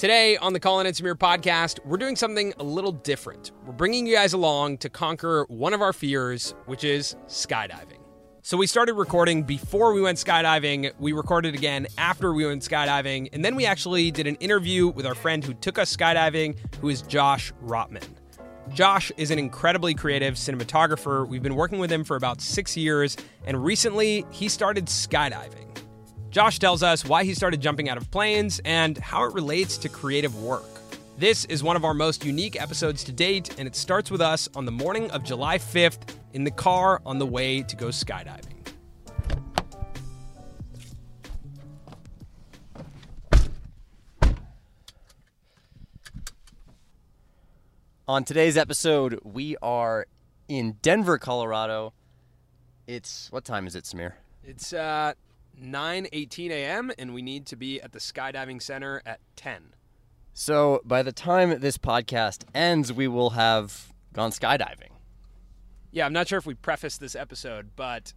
Today on the Colin and Samir podcast, we're doing something a little different. We're bringing you guys along to conquer one of our fears, which is skydiving. So we started recording before we went skydiving. We recorded again after we went skydiving. And then we actually did an interview with our friend who took us skydiving, who is Josh Rottman. Josh is an incredibly creative cinematographer. We've been working with him for about six years, and recently he started skydiving. Josh tells us why he started jumping out of planes and how it relates to creative work. This is one of our most unique episodes to date, and it starts with us on the morning of July 5th in the car on the way to go skydiving. On today's episode, we are in Denver, Colorado. It's what time is it, Samir? It's uh, 9:18 a.m. and we need to be at the skydiving center at 10. So by the time this podcast ends, we will have gone skydiving. Yeah, I'm not sure if we prefaced this episode, but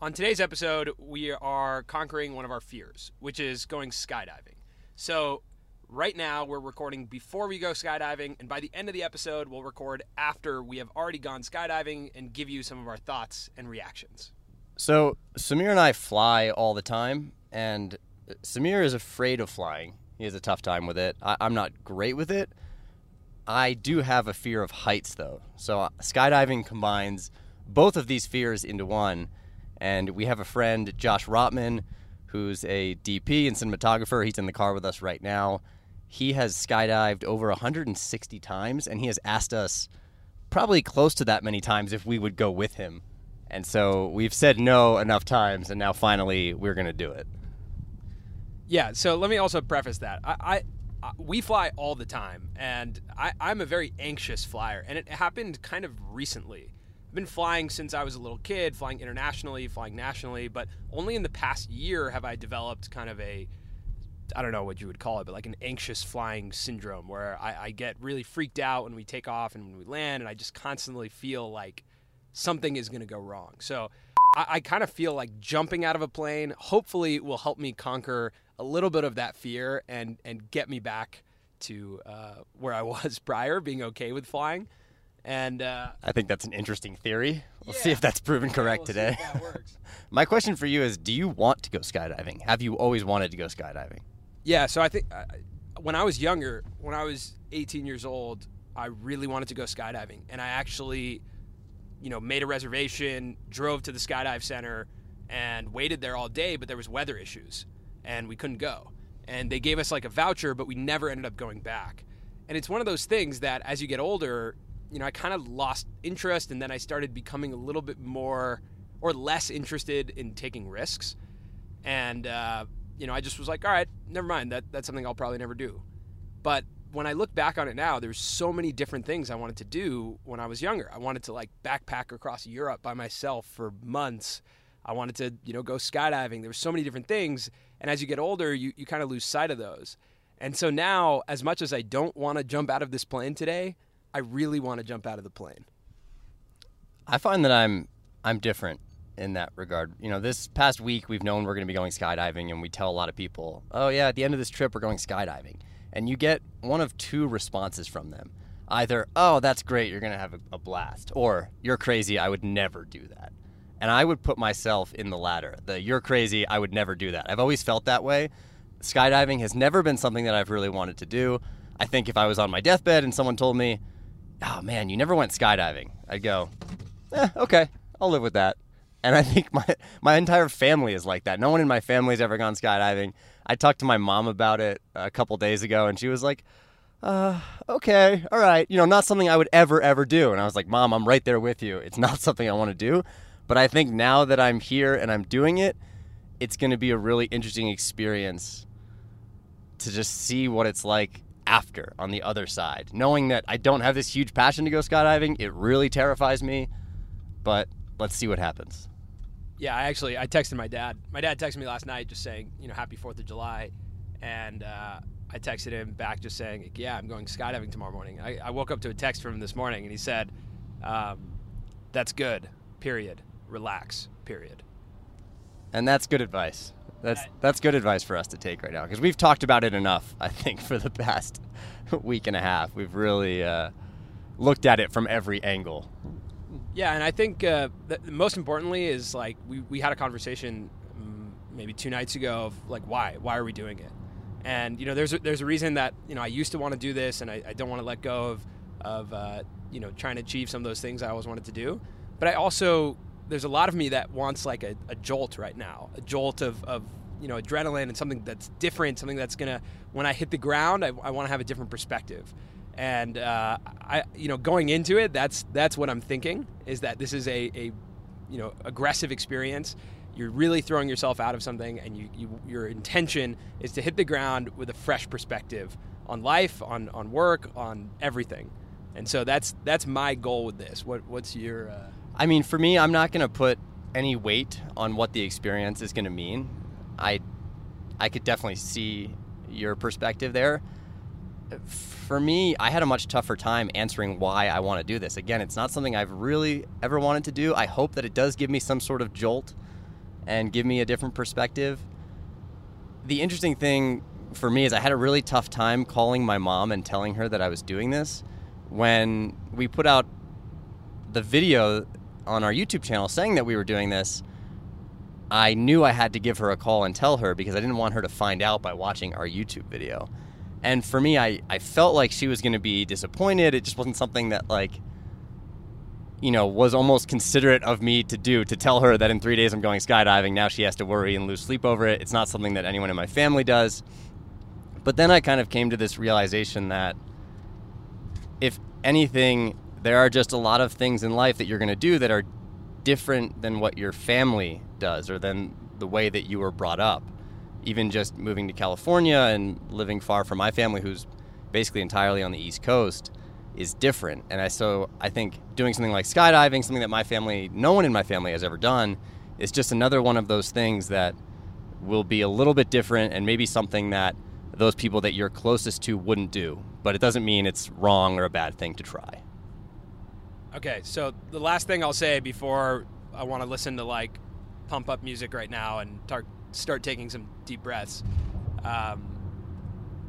on today's episode, we are conquering one of our fears, which is going skydiving. So right now, we're recording before we go skydiving, and by the end of the episode, we'll record after we have already gone skydiving and give you some of our thoughts and reactions. So Samir and I fly all the time, and Samir is afraid of flying. He has a tough time with it. I, am not great with it. I do have a fear of heights, though. So uh, skydiving combines both of these fears into one. And we have a friend, Josh Rottman, who's a DP and cinematographer. He's in the car with us right now. He has skydived over 160 times, and he has asked us probably close to that many times if we would go with him and so we've said no enough times, and now finally we're going to do it. Yeah. So let me also preface that I, I, we fly all the time, and I, I'm a very anxious flyer, and it happened kind of recently. I've been flying since I was a little kid, flying internationally, flying nationally, but only in the past year have I developed kind of a I don't know what you would call it, but like an anxious flying syndrome where I, I get really freaked out when we take off and when we land, and I just constantly feel like something is going to go wrong. So I, I kind of feel like jumping out of a plane hopefully will help me conquer a little bit of that fear and and get me back to uh, where I was prior, being okay with flying. And uh, I think that's an interesting theory. We'll yeah. see if that's proven correct we'll today. My question for you is: Do you want to go skydiving? Have you always wanted to go skydiving? Yeah. So I think uh, when I was younger, when I was 18 years old, I really wanted to go skydiving, and I actually you know, made a reservation, drove to the skydive center, and waited there all day. But there was weather issues, and we couldn't go. And they gave us like a voucher, but we never ended up going back. And it's one of those things that as you get older, you know, I kind of lost interest, and then I started becoming a little bit more or less interested in taking risks. And uh, you know, I just was like, all right, never mind. That that's something I'll probably never do. But when I look back on it now, there's so many different things I wanted to do when I was younger. I wanted to like backpack across Europe by myself for months. I wanted to, you know, go skydiving. There were so many different things. And as you get older, you, you kind of lose sight of those. And so now, as much as I don't want to jump out of this plane today, I really want to jump out of the plane. I find that I'm I'm different in that regard. You know, this past week we've known we're going to be going skydiving and we tell a lot of people, "Oh yeah, at the end of this trip we're going skydiving." And you get one of two responses from them. Either, oh, that's great, you're going to have a, blast, or you're crazy, I would never do that. And I would put myself in the latter. The you're crazy, I would never do that. I've always felt that way. Skydiving has never been something that I've really wanted to do. I think if I was on my deathbed and someone told me, oh man, you never went skydiving, I'd go, eh, okay, I'll live with that. And I think my my entire family is like that. No one in my family has ever gone skydiving. I talked to my mom about it a couple days ago, and she was like, uh, okay, all right. You know, not something I would ever, ever do. And I was like, Mom, I'm right there with you. It's not something I want to do. But I think now that I'm here and I'm doing it, it's going to be a really interesting experience to just see what it's like after on the other side. Knowing that I don't have this huge passion to go skydiving, it really terrifies me. But let's see what happens. Yeah, I actually I texted my dad. My dad texted me last night just saying, you know, happy Fourth of July, and uh, I texted him back just saying, yeah, I'm going skydiving tomorrow morning. I, I woke up to a text from him this morning, and he said, um, "That's good. Period. Relax. Period." And that's good advice. That's that's good advice for us to take right now because we've talked about it enough. I think for the past week and a half, we've really uh, looked at it from every angle. Yeah, and I think uh, most importantly is like we, we had a conversation um, maybe two nights ago of like why why are we doing it, and you know there's a, there's a reason that you know I used to want to do this and I, I don't want to let go of of uh, you know trying to achieve some of those things I always wanted to do, but I also there's a lot of me that wants like a, a jolt right now, a jolt of, of you know adrenaline and something that's different, something that's gonna when I hit the ground, I, I want to have a different perspective. And uh, I, you know, going into it, that's that's what I'm thinking is that this is a, a you know aggressive experience. You're really throwing yourself out of something, and you, you your intention is to hit the ground with a fresh perspective on life, on on work, on everything. And so that's that's my goal with this. What what's your uh, I mean, for me, I'm not going to put any weight on what the experience is going to mean. I, I could definitely see your perspective there. For me, I had a much tougher time answering why I want to do this. Again, it's not something I've really ever wanted to do. I hope that it does give me some sort of jolt and give me a different perspective. The interesting thing for me is I had a really tough time calling my mom and telling her that I was doing this. When we put out the video on our YouTube channel saying that we were doing this, I knew I had to give her a call and tell her because I didn't want her to find out by watching our YouTube video. And for me, I, I felt like she was going to be disappointed. It just wasn't something that, like, you know, was almost considerate of me to do to tell her that in three days I'm going skydiving. Now she has to worry and lose sleep over it. It's not something that anyone in my family does. But then I kind of came to this realization that if anything, there are just a lot of things in life that you're going to do that are different than what your family does or than the way that you were brought up. Even just moving to California and living far from my family, who's basically entirely on the East Coast, is different. And I so I think doing something like skydiving, something that my family, no one in my family has ever done, is just another one of those things that will be a little bit different and maybe something that those people that you're closest to wouldn't do. But it doesn't mean it's wrong or a bad thing to try. Okay, so the last thing I'll say before I want to listen to like pump up music right now and tar- start taking some deep breaths. Um,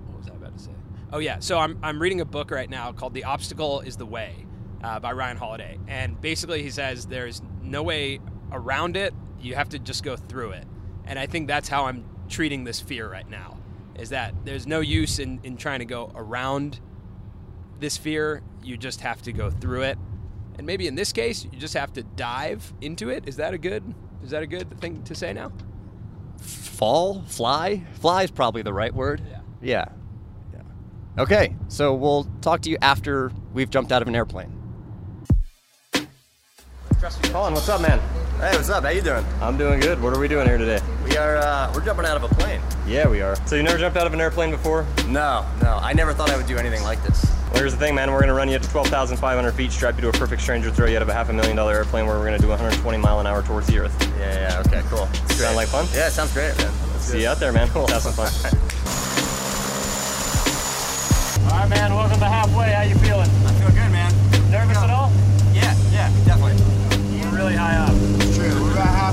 what was I about to say? Oh yeah, so I'm I'm reading a book right now called "The Obstacle Is the Way" uh, by Ryan Holiday, and basically he says there's no way around it. You have to just go through it, and I think that's how I'm treating this fear right now. Is that there's no use in in trying to go around this fear. You just have to go through it and maybe in this case, you just have to dive into it. Is that a good? Is that a good thing to say now? Fall, fly, fly is probably the right word. Yeah. Yeah. yeah. Okay, so we'll talk to you after we've jumped out of an airplane. Colin, what's up, man? Hey, what's up? How you doing? I'm doing good. What are we doing here today? We are uh, we're jumping out of a plane. Yeah, we are. So you never jumped out of an airplane before? No, no, I never thought I would do anything like this. Well, here's the thing, man. We're gonna run you to 12,500 feet, strap you to a perfect stranger, throw you out of a half a million dollar airplane where we're gonna do 120 mile an hour towards the Earth. Yeah, yeah, okay, cool. Sound like fun? Yeah, it sounds great, man. Let's See you out there, man. Let's have some fun. All right, man. Welcome to halfway. How you feeling? I feel good, man. Nervous at all? Yeah, yeah, definitely. We're really high up.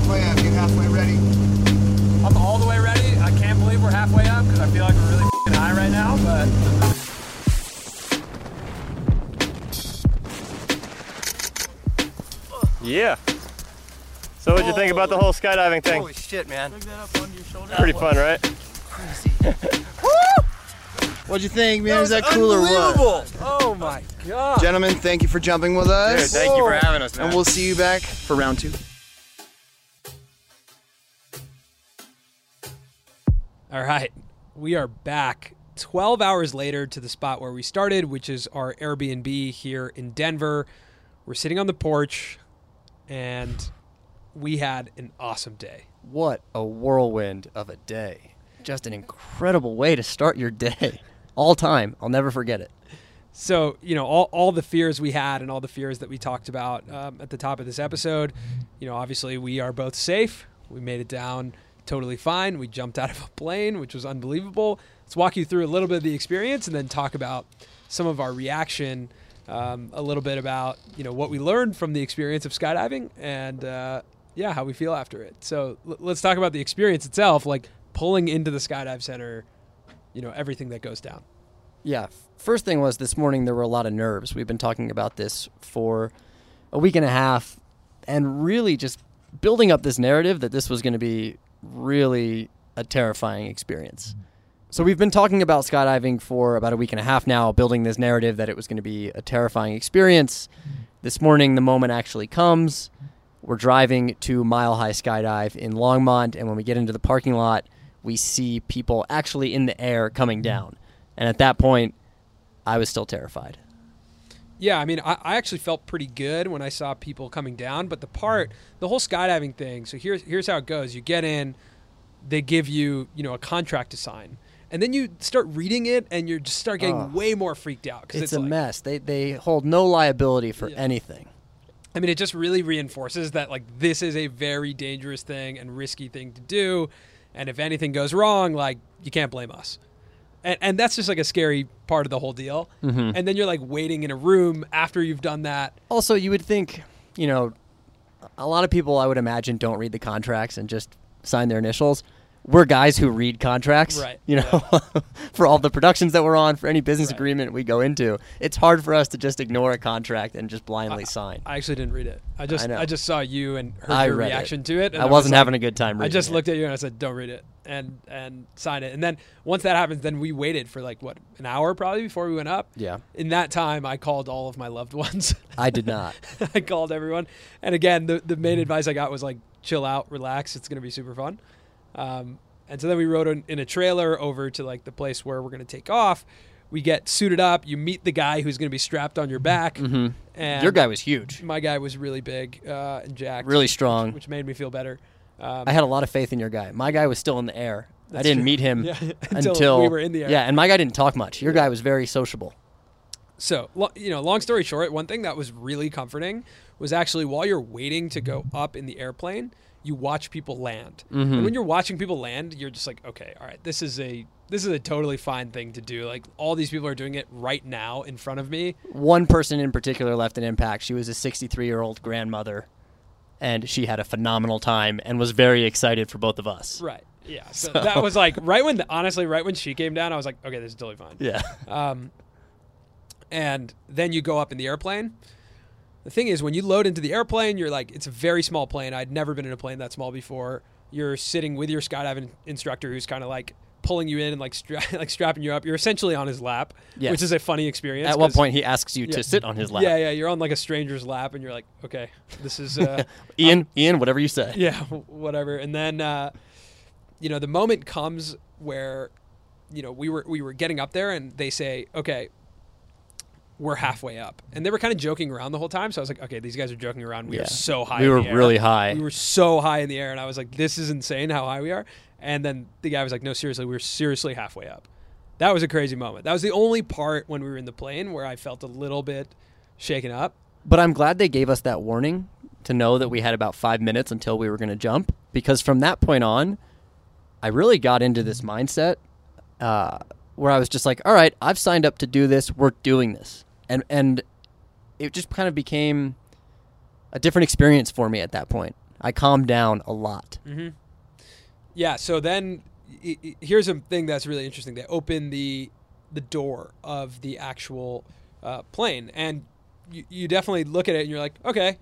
True. We're about halfway up. You halfway ready? I'm all the way ready. I can't believe we're halfway up because I feel like we're really f***ing high right now. But Yeah. So what'd you think about the whole skydiving thing? Holy shit, man. Pretty fun, right? Crazy. What'd you think, man? Is that cool or what? Oh my god! Gentlemen, thank you for jumping with us. Dude, thank you for having us, man. and we'll see you back for round two. All right, we are back 12 hours later to the spot where we started, which is our Airbnb here in Denver. We're sitting on the porch, and we had an awesome day. What a whirlwind of a day. Just an incredible way to start your day. All time. I'll never forget it. So, you know, all, all the fears we had and all the fears that we talked about um, at the top of this episode, you know, obviously we are both safe. We made it down totally fine. We jumped out of a plane, which was unbelievable. Let's walk you through a little bit of the experience and then talk about some of our reaction, um, a little bit about, you know, what we learned from the experience of skydiving and uh, yeah, how we feel after it. So l- let's talk about the experience itself, like pulling into the skydive center. You know everything that goes down. Yeah. First thing was this morning there were a lot of nerves. We've been talking about this for a week and a half and really just building up this narrative that this was going to be really a terrifying experience. So we've been talking about skydiving for about a week and a half now, building this narrative that it was going to be a terrifying experience. This morning the moment actually comes. We're driving to Mile High Skydive in Longmont and when we get into the parking lot, we see people actually in the air coming down. And at that point, I was still terrified. Yeah, I mean, I, I actually felt pretty good when I saw people coming down, but the part, the whole skydiving thing. So here's here's how it goes: you get in, they give you you know a contract to sign, and then you start reading it, and you just start getting way more freaked out because It's, it's, a like, mess. They they hold no liability for Yeah. anything. I mean, it just really reinforces that like this is a very dangerous thing and risky thing to do, and if anything goes wrong, like you can't blame us. And, and that's just like a scary part of the whole deal. Mm-hmm. And then you're like waiting in a room after you've done that. Also, you would think, you know, a lot of people I would imagine don't read the contracts and just sign their initials. We're guys who read contracts, Right, You know, for all the productions that we're on, for any business Right. agreement we go into, it's hard for us to just ignore a contract and just blindly sign. I actually didn't read it. I just I. I, just saw you and heard I your read it. reaction to it. And I was wasn't like- having a good time reading. I just it. looked at you and I said, "Don't read it," and and sign it. And then once that happens, then we waited for like what an hour probably before we went up. Yeah, In that time, I called all of my loved ones. I did not. I called everyone, and again, the the main advice I got was like, chill out, relax. It's gonna be super fun. Um, and so then we rode in, in a trailer over to like the place where we're gonna take off. We get suited up. You meet the guy who's gonna be strapped on your back. hmm And Your guy was huge, my guy was really big uh, and jacked, really strong. which made me feel better. Um, I had a lot of faith in your guy. My guy was still in the air. I didn't true. meet him Yeah, until, until we were in the air. Yeah, and my guy didn't talk much. Your guy was very sociable. So, lo- you know, long story short, one thing that was really comforting was actually while you're waiting to go up in the airplane, you watch people land. Mm-hmm. And when you're watching people land, you're just like, okay, all right, this is a this is a totally fine thing to do. Like all these people are doing it right now in front of me. One person in particular left an impact. She was a 63 year old grandmother, and she had a phenomenal time and was very excited for both of us. Right. Yeah. So, So- that was like right when the, honestly right when she came down, I was like, okay, this is totally fine. Yeah. Um, and then you go up in the airplane. The thing is, when you load into the airplane, you're like, it's a very small plane. I'd never been in a plane that small before. You're sitting with your skydiving instructor, who's kind of like pulling you in and like stra- like strapping you up. You're essentially on his lap, Yes. which is a funny experience. At one point, he asks you Yeah. to sit on his lap. yeah, yeah, you're on like a stranger's lap, and you're like, okay, this is uh, Ian, Ian, whatever you say. yeah, whatever. And then, uh, you know, the moment comes where, you know, we were we were getting up there, and they say, okay, we're halfway up, and they were kind of joking around the whole time. So I was like, okay, these guys are joking around. We Yeah. are so high. We in were the air. really high. We were so high in the air, and I was like, this is insane how high we are. And then the guy was like, no, seriously, we we're seriously halfway up. That was a crazy moment. That was the only part when we were in the plane where I felt a little bit shaken up. But I'm glad they gave us that warning to know that we had about five minutes until we were going to jump. Because from that point on, I really got into this mindset uh, where I was just like, all right, I've signed up to do this. We're doing this. And, and it just kind of became a different experience for me at that point. I calmed down a lot. Yeah. So then, here's a thing that's really interesting. They open the the door of the actual uh, plane, and you, you definitely look at it and you're like, okay,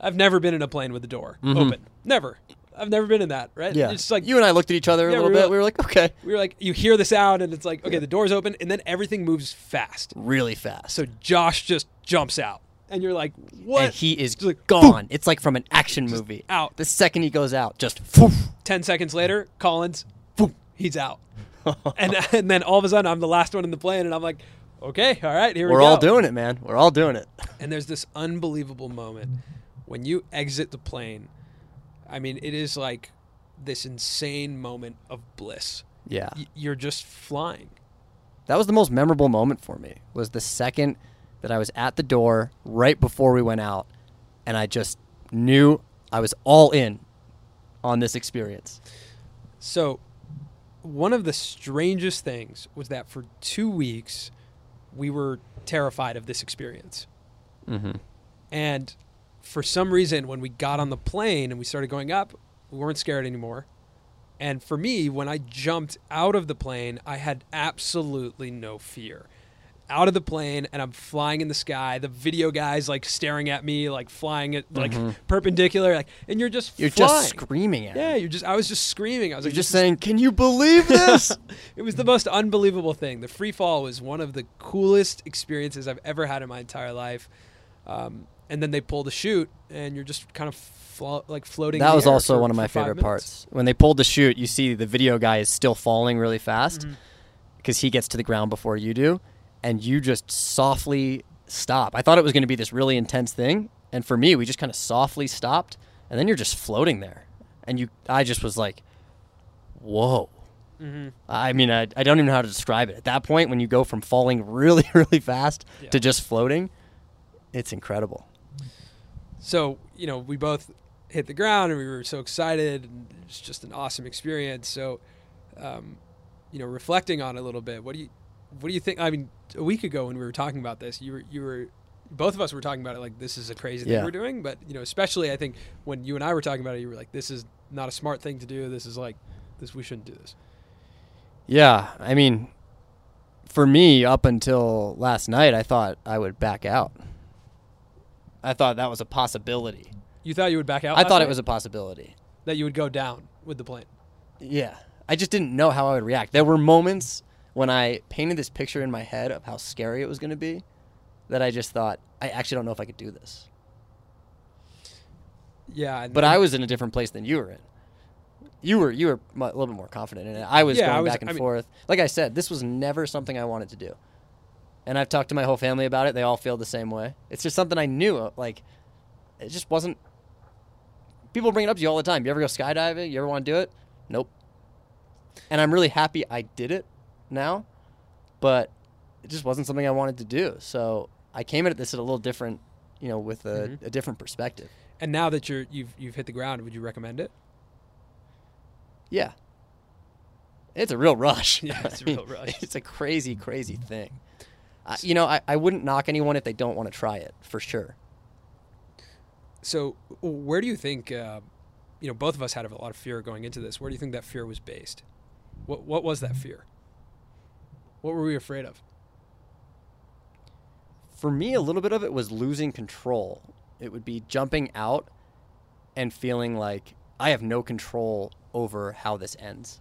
I've never been in a plane with the door Mhm. open. Never. I've never been in that. Right. Yeah. It's like you and I looked at each other a little we bit. like- we were like, okay. we were like, you hear the sound, and it's like, okay, the door's open, and then everything moves fast. Really fast. So Josh just jumps out, and you're like, what? And he is Just like, gone. It's like from an action movie. out. The second he goes out, just poof. Ten seconds later, Colin's, boom, he's out. and and then all of a sudden, I'm the last one in the plane, and I'm like, okay, all right, here we go. We're all doing it, man. We're all doing it. And there's this unbelievable moment when you exit the plane. I mean, it is like this insane moment of bliss. Yeah. Y- you're just flying. That was the most memorable moment for me. Was the second that I was at the door right before we went out and I just knew I was all in on this experience. So, one of the strangest things was that for two weeks, we were terrified of this experience. Mm-hmm. And for some reason, when we got on the plane and we started going up, we weren't scared anymore. And for me, when I jumped out of the plane, I had absolutely no fear. Out of the plane, and I'm flying in the sky. The video guys like staring at me, like flying at like perpendicular, like, and you're just Mm-hmm. You're flying. just screaming at. Yeah, you're just. I was just screaming. I was You're like, just saying, "Can you believe this?" it was the most unbelievable thing. The free fall was one of the coolest experiences I've ever had in my entire life. Um, and then they pull the chute, and you're just kind of flo- like floating. that was also for- one of my favorite minutes. parts. When they pulled the chute, you see the video guy is still falling really fast Mm-hmm. because he gets to the ground before you do, and you just softly stop. I thought it was going to be this really intense thing, and for me, we just kind of softly stopped, and then you're just floating there, and you, I just was like, "Whoa." Mm-hmm. I mean, I, I don't even know how to describe it. At that point, when you go from falling really, really fast Yeah. to just floating, it's incredible. So you know, we both hit the ground, and we were so excited, and it was just an awesome experience. So, um, you know, reflecting on it a little bit, what do you, what do you think? I mean, a week ago when we were talking about this, you were you were. Both of us were talking about it like this is a crazy thing Yeah. we're doing, but you know, especially I think when you and I were talking about it, you were like, "This is not a smart thing to do. This is like, this we shouldn't do this." Yeah, I mean, for me, up until last night, I thought I would back out. I thought that was a possibility. You thought you would back out? I thought it was a possibility. that you would go down with the plane. Yeah. I just didn't know how I would react. There were moments when I painted this picture in my head of how scary it was going to be that I just thought, I actually don't know if I could do this. Yeah, But I was in a different place than you were in. You were you were a little bit more confident in it. I was Yeah, going I was- back and I mean- forth. Like I said, this was never something I wanted to do. And I've talked to my whole family about it. They all feel the same way. It's just something I knew. uh, Like, it just wasn't. People bring it up to you all the time. You ever go skydiving? You ever want to do it? Nope. And I'm really happy I did it now, but it just wasn't something I wanted to do. So I came at this at a little different, you know, with a, Mhm. a different perspective. and now that you're you've you've hit the ground, would you recommend it? Yeah. It's a real rush. Yeah, it's a real rush. It's a crazy, crazy thing. I, you know, I, I wouldn't knock anyone if they don't want to try it, for sure. So, where do you think? Uh, you know, both of us had a lot of fear going into this. Where do you think that fear was based? What what was that fear? What were we afraid of? For me, a little bit of it was losing control. It would be jumping out and feeling like I have no control over how this ends.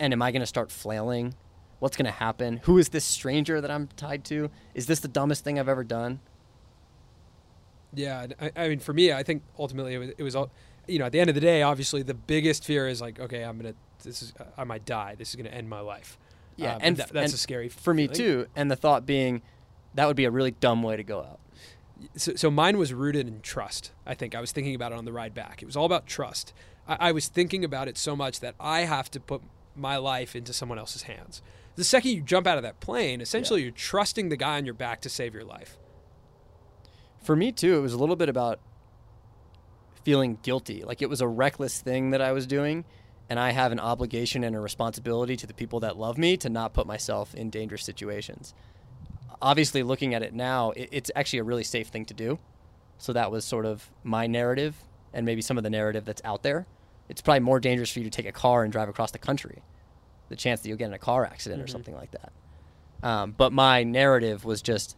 And am I going to start flailing? What's going to happen? Who is this stranger that I'm tied to? Is this the dumbest thing I've ever done? Yeah, I, I mean, for me, I think ultimately it was, it was all. You know, at the end of the day, obviously, the biggest fear is like, okay, I'm gonna. This is I might die. This is gonna end my life. Yeah, Um, and f- that's and a scary for me too. And the thought being, that would be a really dumb way to go out. so, so mine was rooted in trust. I think I was thinking about it on the ride back. It was all about trust. I, I was thinking about it so much that I have to put my life into someone else's hands. The second you jump out of that plane, essentially you're trusting the guy on your back to save your life. For me too, it was a little bit about feeling guilty. Like it was a reckless thing that I was doing, and I have an obligation and a responsibility to the people that love me to not put myself in dangerous situations. Obviously, looking at it now, it, it's actually a really safe thing to do. So that was sort of my narrative, and maybe some of the narrative that's out there. It's probably more dangerous for you to take a car and drive across the country. The chance that you'll get in a car accident or something like that. Um, but my narrative was just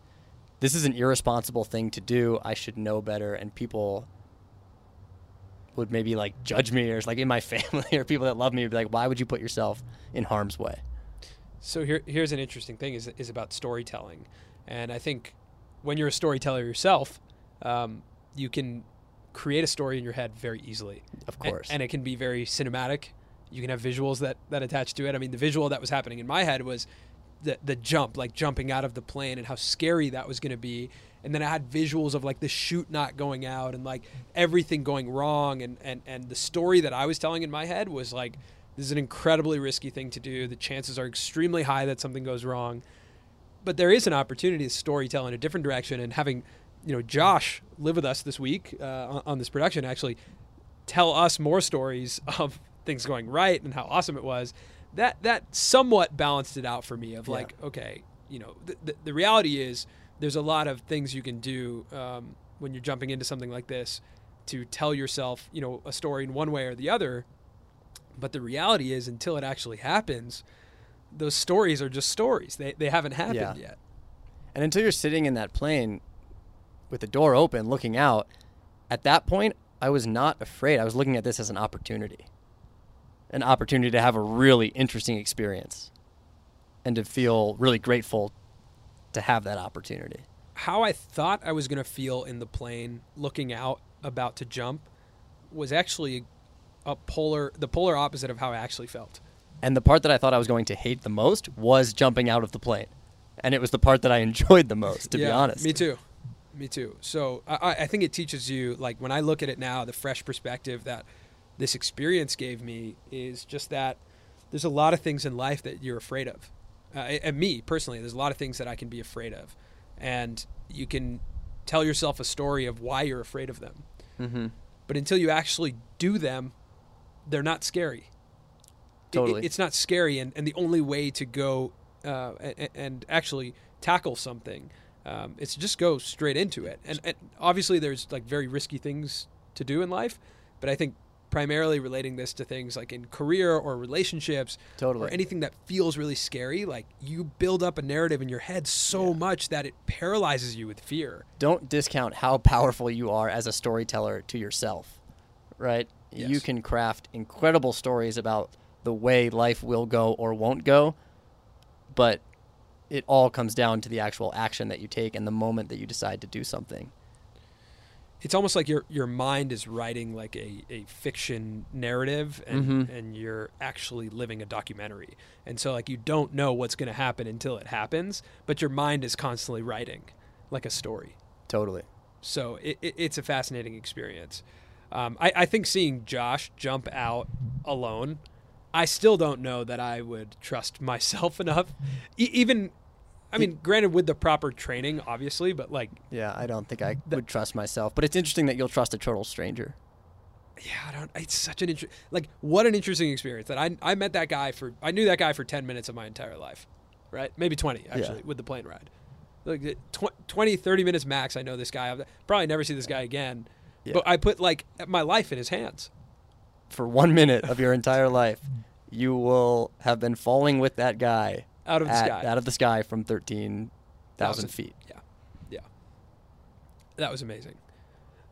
this is an irresponsible thing to do. I should know better. And people would maybe like judge me or like in my family or people that love me would be like, why would you put yourself in harm's way? So here, here's an interesting thing: is is about storytelling, and I think when you're a storyteller yourself, um, you can create a story in your head very easily. Of And- course. and, it can be very cinematic. You can have visuals that that attach to it. I mean, the visual that was happening in my head was the the jump, like jumping out of the plane, and how scary that was going to be. And then I had visuals of like the chute not going out and like everything going wrong. And, and, and the story that I was telling in my head was like, this is an incredibly risky thing to do. The chances are extremely high that something goes wrong. But there is an opportunity to storytell in a different direction. And having, you know, Josh live with us this week uh, on, on this production actually tell us more stories of things going right and how awesome it was. That that somewhat balanced it out for me. Of like, okay, you know, the reality is there's a lot of things you can do um, when you're jumping into something like this to tell yourself, you know, a story in one way or the other. But the reality is, until it actually happens, those stories are just stories. They they haven't happened Yeah. yet. And until you're sitting in that plane with the door open, looking out, at that point, I was not afraid. I was looking at this as an opportunity. An opportunity to have a really interesting experience and to feel really grateful to have that opportunity. how I thought I was going to feel in the plane looking out about to jump was actually a polar the polar opposite of how I actually felt. And the part that I thought I was going to hate the most was jumping out of the plane. And it was the part that I enjoyed the most, to be honest. Me too. Me too. So I, I- I think it teaches you, like when I look at it now, the fresh perspective that this experience gave me is just that there's a lot of things in life that you're afraid of. Uh, and me personally, there's a lot of things that I can be afraid of, and you can tell yourself a story of why you're afraid of them. Mm-hmm. But until you actually do them, they're not scary. It- it- Totally. it's not scary, and, and the only way to go uh, and, and actually tackle something um, is to just go straight into it. And, and obviously, there's like very risky things to do in life, but I think primarily relating this to things like in career or relationships Totally. or anything that feels really scary, like you build up a narrative in your head so much that it paralyzes you with fear. don't discount how powerful you are as a storyteller to yourself, right? yes. You can craft incredible stories about the way life will go or won't go, but it all comes down to the actual action that you take and the moment that you decide to do something. It's almost like your your mind is writing like a, a fiction narrative and Mhm. and you're actually living a documentary and so like you don't know what's going to happen until it happens but your mind is constantly writing like a story Totally. so it, it, it's a fascinating experience um, I, I think seeing josh jump out alone i still don't know that i would trust myself enough e- even i mean granted with the proper training obviously but like Yeah, I don't think I would trust myself, but it's interesting that you'll trust a total stranger. yeah, I don't. It's such an interesting, like what an interesting experience that I I met that guy for I knew that guy for ten minutes of my entire life, right? Maybe twenty actually with the plane ride, like the tw- 20, 30 minutes max. I know this guy. I'll probably never see this guy again. Yeah. But I put like my life in his hands. For one minute of your entire life, you will have been falling with that guy Out of the at- sky. out of the sky from thirteen thousand feet. Yeah, yeah, that was amazing.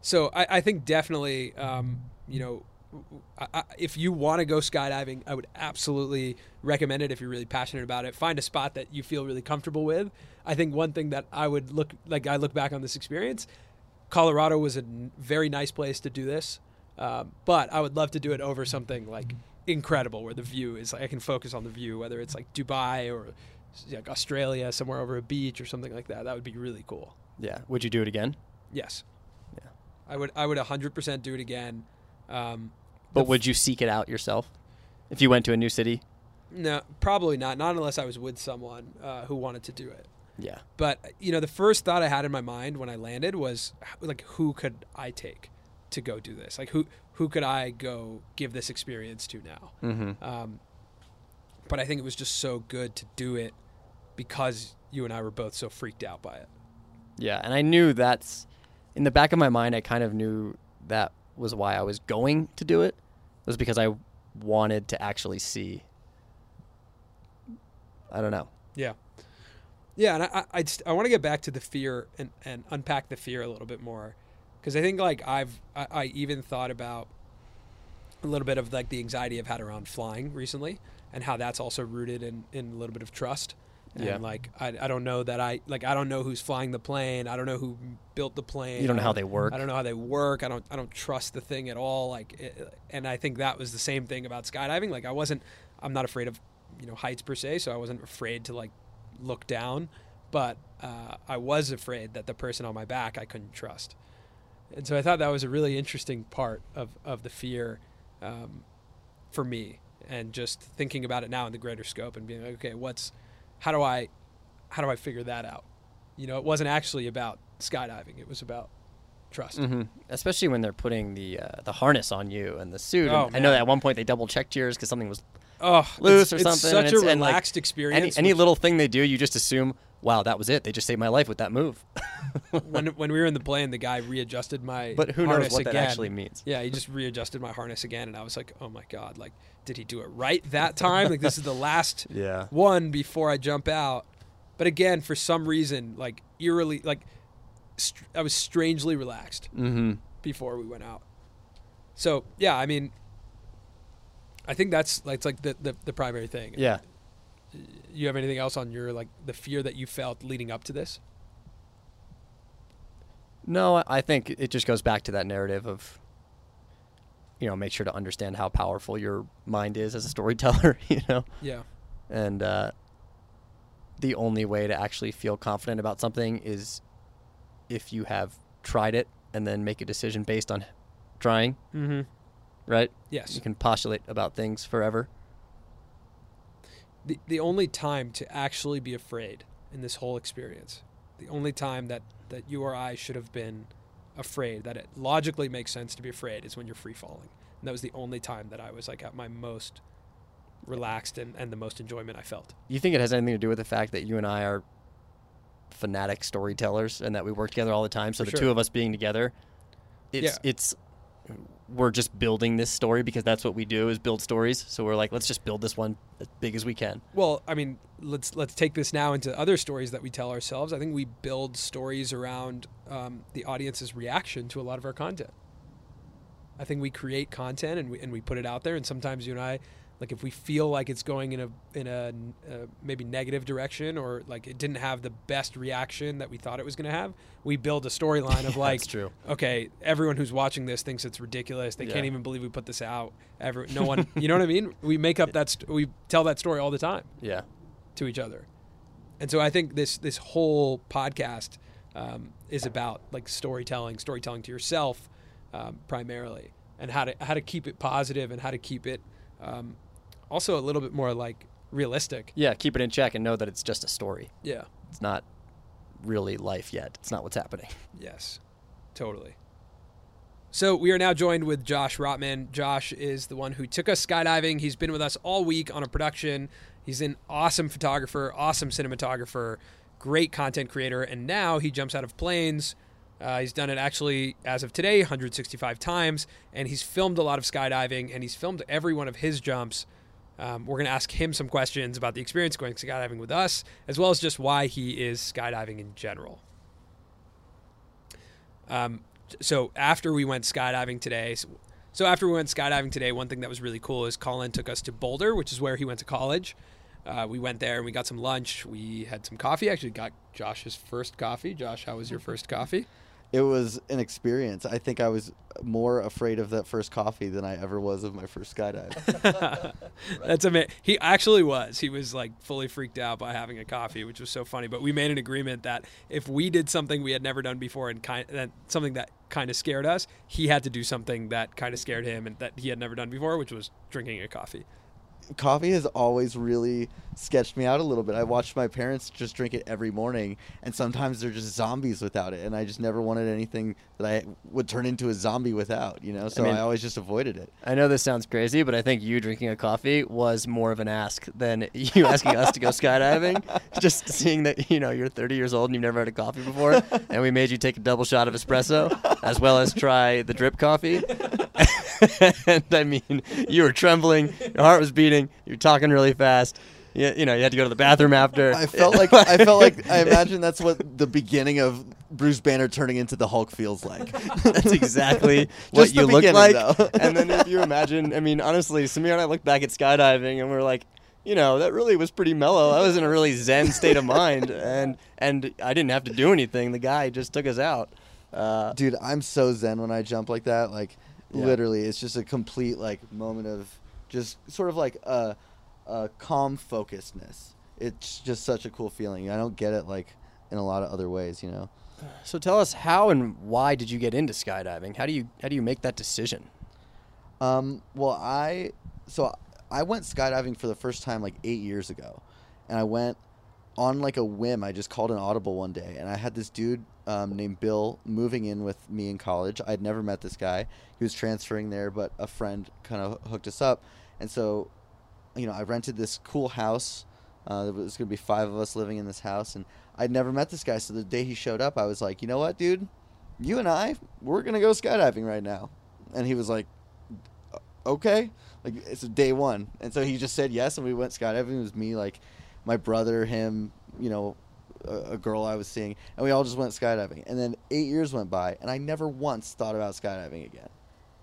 So I, I think definitely, um, you know, I, I, if you want to go skydiving, I would absolutely recommend it. If you're really passionate about it, find a spot that you feel really comfortable with. I think one thing that I would look like I look back on this experience, Colorado was a n- very nice place to do this, um, but I would love to do it over something like incredible where the view is like I can focus on the view, whether it's like Dubai or like Australia, somewhere over a beach or something like that. That would be really cool. Yeah. Would you do it again? Yes. Yeah. I would. I would 100% do it again. Um, But would you seek it out yourself? If you went to a new city? no, probably not. Not unless I was with someone uh, who wanted to do it. Yeah. But you know, the first thought I had in my mind when I landed was like, who could I take to go do this? Like, who who could I go give this experience to now? Mm-hmm. Um, but I think it was just so good to do it because you and I were both so freaked out by it. Yeah, and I knew that's in the back of my mind. I kind of knew that was why I was going to do it. It was because I wanted to actually see. I don't know. Yeah. Yeah, and I I, I, I want to get back to the fear and, and unpack the fear a little bit more, because I think like I've I, I even thought about a little bit of like the anxiety I've had around flying recently, and how that's also rooted in in a little bit of trust. And Yeah. like I, I don't know that I like I don't know who's flying the plane. I don't know who built the plane. You don't know how they work. I don't know how they work. I don't I don't trust the thing at all. Like, it, and I think that was the same thing about skydiving. Like, I wasn't. I'm not afraid of you know heights per se, so I wasn't afraid to like look down. But uh, I was afraid that the person on my back I couldn't trust. And so I thought that was a really interesting part of of the fear um, for me, and just thinking about it now in the greater scope and being like, okay, what's how do I how do I figure that out? You know, it wasn't actually about skydiving. It was about trust. hmm Especially when they're putting the uh, the harness on you and the suit. Oh, and I know that at one point they double checked yours because something was Oh, loose or it's something. such and a it's- and, like, relaxed experience. Any, any little thing they do, you just assume, wow, that was it. They just saved my life with that move. when when we were in the plane, the guy readjusted my But who knows what that actually means. Yeah, he just readjusted my harness again, and I was like, oh my god, like, did he do it right that time? like, this is the last Yeah. one before I jump out. But again, for some reason, like eerily, like str- I was strangely relaxed mm-hmm. before we went out. So yeah, I mean, I think that's like, it's like the, the the primary thing. Yeah. You have anything else on your like the fear that you felt leading up to this? No, I- think it just goes back to that narrative of, you know, make sure to understand how powerful your mind is as a storyteller, you know? Yeah. And uh, the only way to actually feel confident about something is if you have tried it and then make a decision based on trying, Mm-hmm. right? Yes. You can postulate about things forever. The, the only time to actually be afraid in this whole experience, the only time that, that you or I should have been afraid, that it logically makes sense to be afraid, is when you're free falling. And that was the only time that I was like at my most relaxed and, and the most enjoyment I felt. You think it has anything to do with the fact that you and I are fanatic storytellers and that we work together all the time? So For the sure. two of us being together, it's Yeah. it's we're just building this story because that's what we do is build stories. So we're like, let's just build this one as big as we can. Well, I mean, let's let's take this now into other stories that we tell ourselves. I think we build stories around um, the audience's reaction to a lot of our content. I think we create content and we and we put it out there. And sometimes you and I, like, if we feel like it's going in a in a, uh maybe negative direction or like it didn't have the best reaction that we thought it was going to have, we build a storyline of like, That's true. okay, everyone who's watching this thinks it's ridiculous. They Yeah. can't even believe we put this out. Ever, no one, you know what I mean? We make up that st- we tell that story all the time Yeah. to each other. And so I think this this whole podcast um, is about like storytelling, storytelling to yourself um, primarily, and how to how to keep it positive and how to keep it um, also a little bit more like realistic. Yeah. Keep it in check and know that it's just a story. Yeah. It's not really life yet. It's not what's happening. Yes. Totally. So we are now joined with Josh Rottman. Josh is the one who took us skydiving. He's been with us all week on a production. He's an awesome photographer, awesome cinematographer, great content creator, and now he jumps out of planes. Uh, he's done it actually as of today 165 times, and he's filmed a lot of skydiving, and he's filmed every one of his jumps. Um, we're going to ask him some questions about the experience going skydiving with us, as well as just why he is skydiving in general. Um, so after we went skydiving today, so, so after we went skydiving today, one thing that was really cool is Colin took us to Boulder, which is where he went to college. Uh, we went there and we got some lunch. We had some coffee. Actually, got Josh's first coffee. Josh, how was your first coffee? It was an experience. I think I was more afraid of that first coffee than I ever was of my first skydive. That's amazing. He actually was. He was like fully freaked out by having a coffee, which was so funny. But we made an agreement that if we did something we had never done before and kind that something that kind of scared us, he had to do something that kind of scared him and that he had never done before, which was drinking a coffee. Coffee has always really sketched me out a little bit. I watched my parents just drink it every morning, and sometimes they're just zombies without it. And I just never wanted anything that I would turn into a zombie without, you know. So I, mean- always just avoided it. I know this sounds crazy, but I think you drinking a coffee was more of an ask than you asking us to go skydiving. Just seeing that you know you're 30 years old and you've never had a coffee before, and we made you take a double shot of espresso as well as try the drip coffee. and I mean, you were trembling, your heart was beating, you were talking really fast. You, you know, you had to go to the bathroom after. I felt like I felt like I imagine that's what the beginning of Bruce Banner turning into the Hulk feels like. That's exactly what you look like. though. and then if you imagine, I mean, honestly, Samir and I look back at skydiving and we're like, you know, that really was pretty mellow. I was in a really zen state of mind, and and I didn't have to do anything. The guy just took us out. Uh, Dude, I'm so zen when I jump like that. Like, Yeah. literally, it's just a complete like moment of just sort of like a, a calm focusedness. It's just such a cool feeling. I don't get it like in a lot of other ways, you know. so tell us how and why did you get into skydiving? How do you how do you make that decision? Um, well, I so I went skydiving for the first time like eight years ago, and I went on like a whim. I just called an audible one day, and I had this dude um, named Bill moving in with me in college. I'd never met this guy. He was transferring there, but a friend kind of hooked us up, and so you know I rented this cool house Uh, there was going to be five of us living in this house, and I'd never met this guy. So the day he showed up, I was like, you know what, dude, you and I, we're gonna go skydiving right now. And he was like, okay, like it's day one. And so he just said yes, and we went skydiving. It was me, like my brother, him, you know, a, a girl I was seeing, and we all just went skydiving. And then eight years went by, and I never once thought about skydiving again.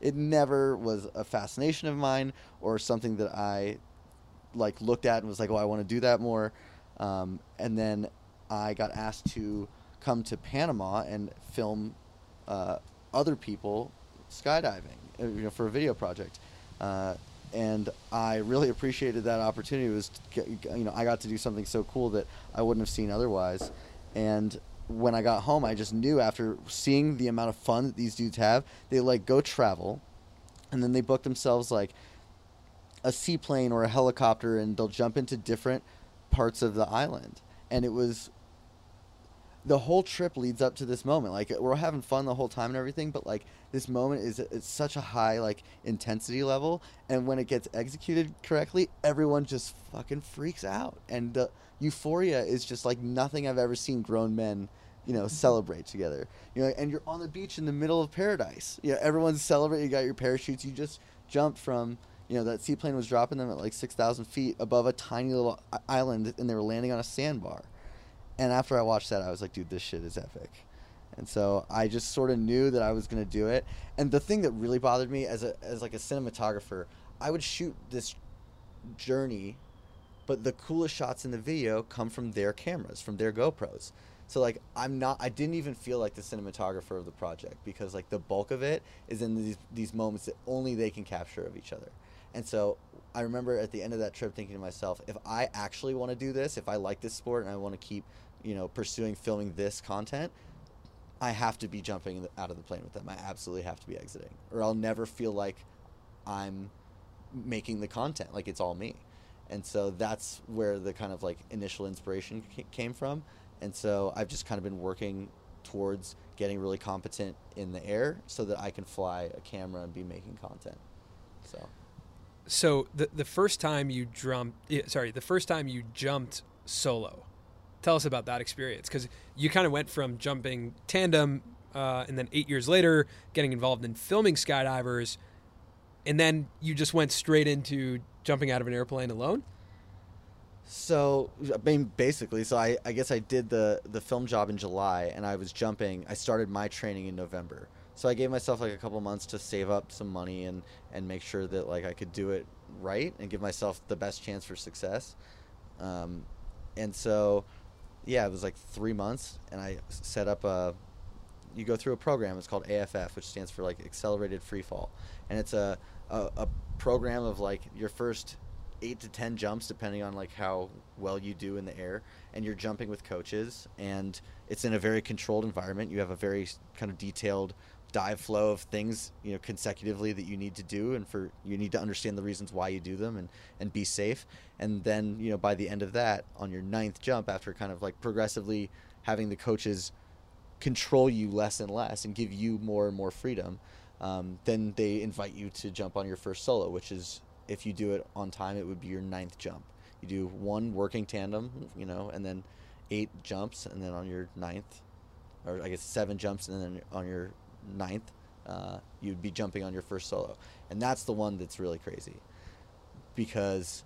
It never was a fascination of mine or something that I like looked at and was like, oh, I want to do that more. Um, and then I got asked to come to Panama and film uh, other people skydiving, uh, you know, for a video project. Uh, and I really appreciated that opportunity. It was, you know, I got to do something so cool that I wouldn't have seen otherwise. And when I got home, I just knew after seeing the amount of fun that these dudes have, they like go travel, and then they book themselves like a seaplane or a helicopter, and they'll jump into different parts of the island. And it was the whole trip leads up to this moment. Like we're having fun the whole time and everything, but like this moment is it's such a high like intensity level, and when it gets executed correctly, everyone just fucking freaks out, and the euphoria is just like nothing I've ever seen grown men. You know, mm-hmm. celebrate together. You know, and you're on the beach in the middle of paradise. You know, everyone's celebrating. You got your parachutes. You just jumped from. You know, that seaplane was dropping them at like six thousand feet above a tiny little island, and they were landing on a sandbar and after I watched that, I was like, dude, this shit is epic. And so I just sort of knew that I was gonna do it. And the thing that really bothered me as a as like a cinematographer, I would shoot this journey, but the coolest shots in the video come from their cameras, from their GoPros. So like I'm not I didn't even feel like the cinematographer of the project because like the bulk of it is in these these moments that only they can capture of each other. And so I remember at the end of that trip thinking to myself, if I actually want to do this, if I like this sport and I want to keep, you know, pursuing filming this content, I have to be jumping out of the plane with them. I absolutely have to be exiting, or I'll never feel like I'm making the content like it's all me. And so that's where the kind of like initial inspiration came from. And so I've just kind of been working towards getting really competent in the air so that I can fly a camera and be making content. So So the the first time you jumped, sorry, the first time you jumped solo, tell us about that experience because you kind of went from jumping tandem, uh, and then eight years later getting involved in filming skydivers, and then you just went straight into jumping out of an airplane alone. So I mean, basically, so I, I guess I did the the film job in July, and I was jumping. I started my training in November, so I gave myself like a couple months to save up some money and and make sure that like I could do it right and give myself the best chance for success. Um, and so, yeah, it was like three months, and I set up a. You go through a program. It's called AFF, which stands for like Accelerated Free Fall, and it's a a, a program of like your first eight to ten jumps depending on like how well you do in the air and you're jumping with coaches and it's in a very controlled environment you have a very kind of detailed dive flow of things you know consecutively that you need to do and for you need to understand the reasons why you do them and and be safe. And then you know by the end of that on your ninth jump after kind of like progressively having the coaches control you less and less and give you more and more freedom um, then they invite you to jump on your first solo which is if you do it on time it would be your ninth jump. You do one working tandem you know and then eight jumps and then on your ninth or i guess seven jumps and then on your ninth uh, you'd be jumping on your first solo. And that's the one that's really crazy because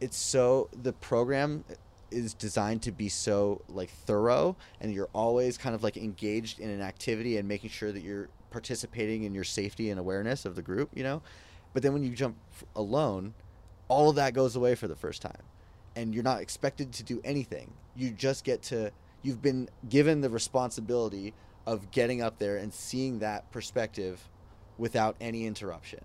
it's so the program is designed to be so like thorough and you're always kind of like engaged in an activity and making sure that you're participating in your safety and awareness of the group you know? But then when you jump alone all of that goes away for the first time and you're not expected to do anything. You just get to you've been given the responsibility of getting up there and seeing that perspective without any interruption.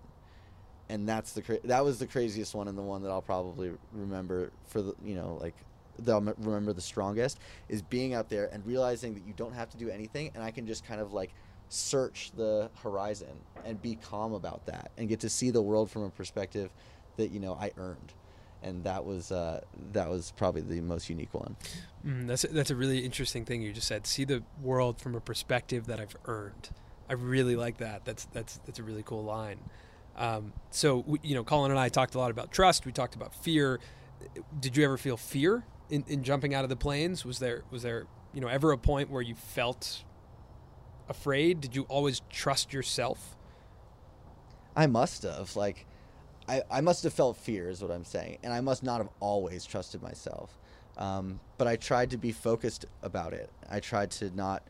And that's the cra- that was the craziest one and the one that I'll probably remember for the you know like that I'll remember the strongest is being out there and realizing that you don't have to do anything and I can just kind of like search the horizon and be calm about that and get to see the world from a perspective that you know I earned and that was uh, that was probably the most unique one Mm, that's a, that's a really interesting thing you just said. See the world from a perspective that I've earned. I really like that. That's that's that's a really cool line. Um, so we, you know, Colin and I talked a lot about trust. We talked about fear. did you ever feel fear in, in jumping out of the planes? Was there was there you know ever a point where you felt afraid? Did you always trust yourself? I must have like, I I must have felt fear is what I'm saying, and I must not have always trusted myself. Um, but I tried to be focused about it. I tried to not.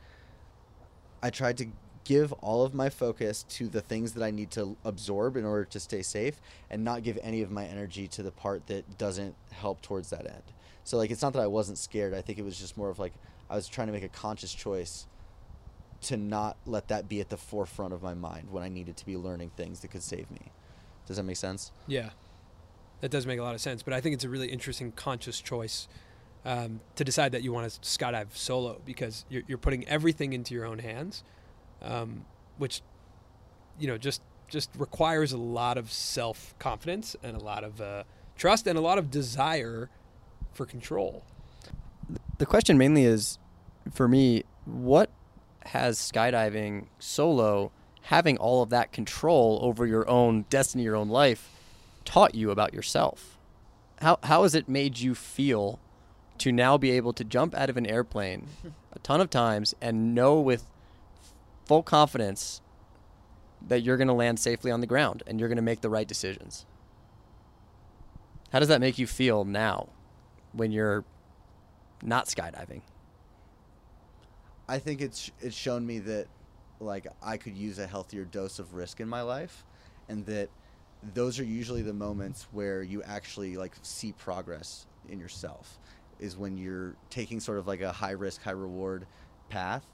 I tried to give all of my focus to the things that I need to absorb in order to stay safe and not give any of my energy to the part that doesn't help towards that end. So like it's not that I wasn't scared. I think it was just more of like I was trying to make a conscious choice to not let that be at the forefront of my mind when I needed to be learning things that could save me. Does that make sense? Yeah, that does make a lot of sense. But I think it's a really interesting conscious choice um, to decide that you want to skydive solo because you're, you're putting everything into your own hands, um, which you know just just requires a lot of self confidence and a lot of uh, trust and a lot of desire for control. The question mainly is, for me, what has skydiving solo, having all of that control over your own destiny, your own life, taught you about yourself? How how has it made you feel to now be able to jump out of an airplane a ton of times and know with full confidence that you're going to land safely on the ground and you're going to make the right decisions? How does that make you feel now when you're not skydiving? I think it's it's shown me that like I could use a healthier dose of risk in my life and that those are usually the moments where you actually like see progress in yourself is when you're taking sort of like a high risk high reward path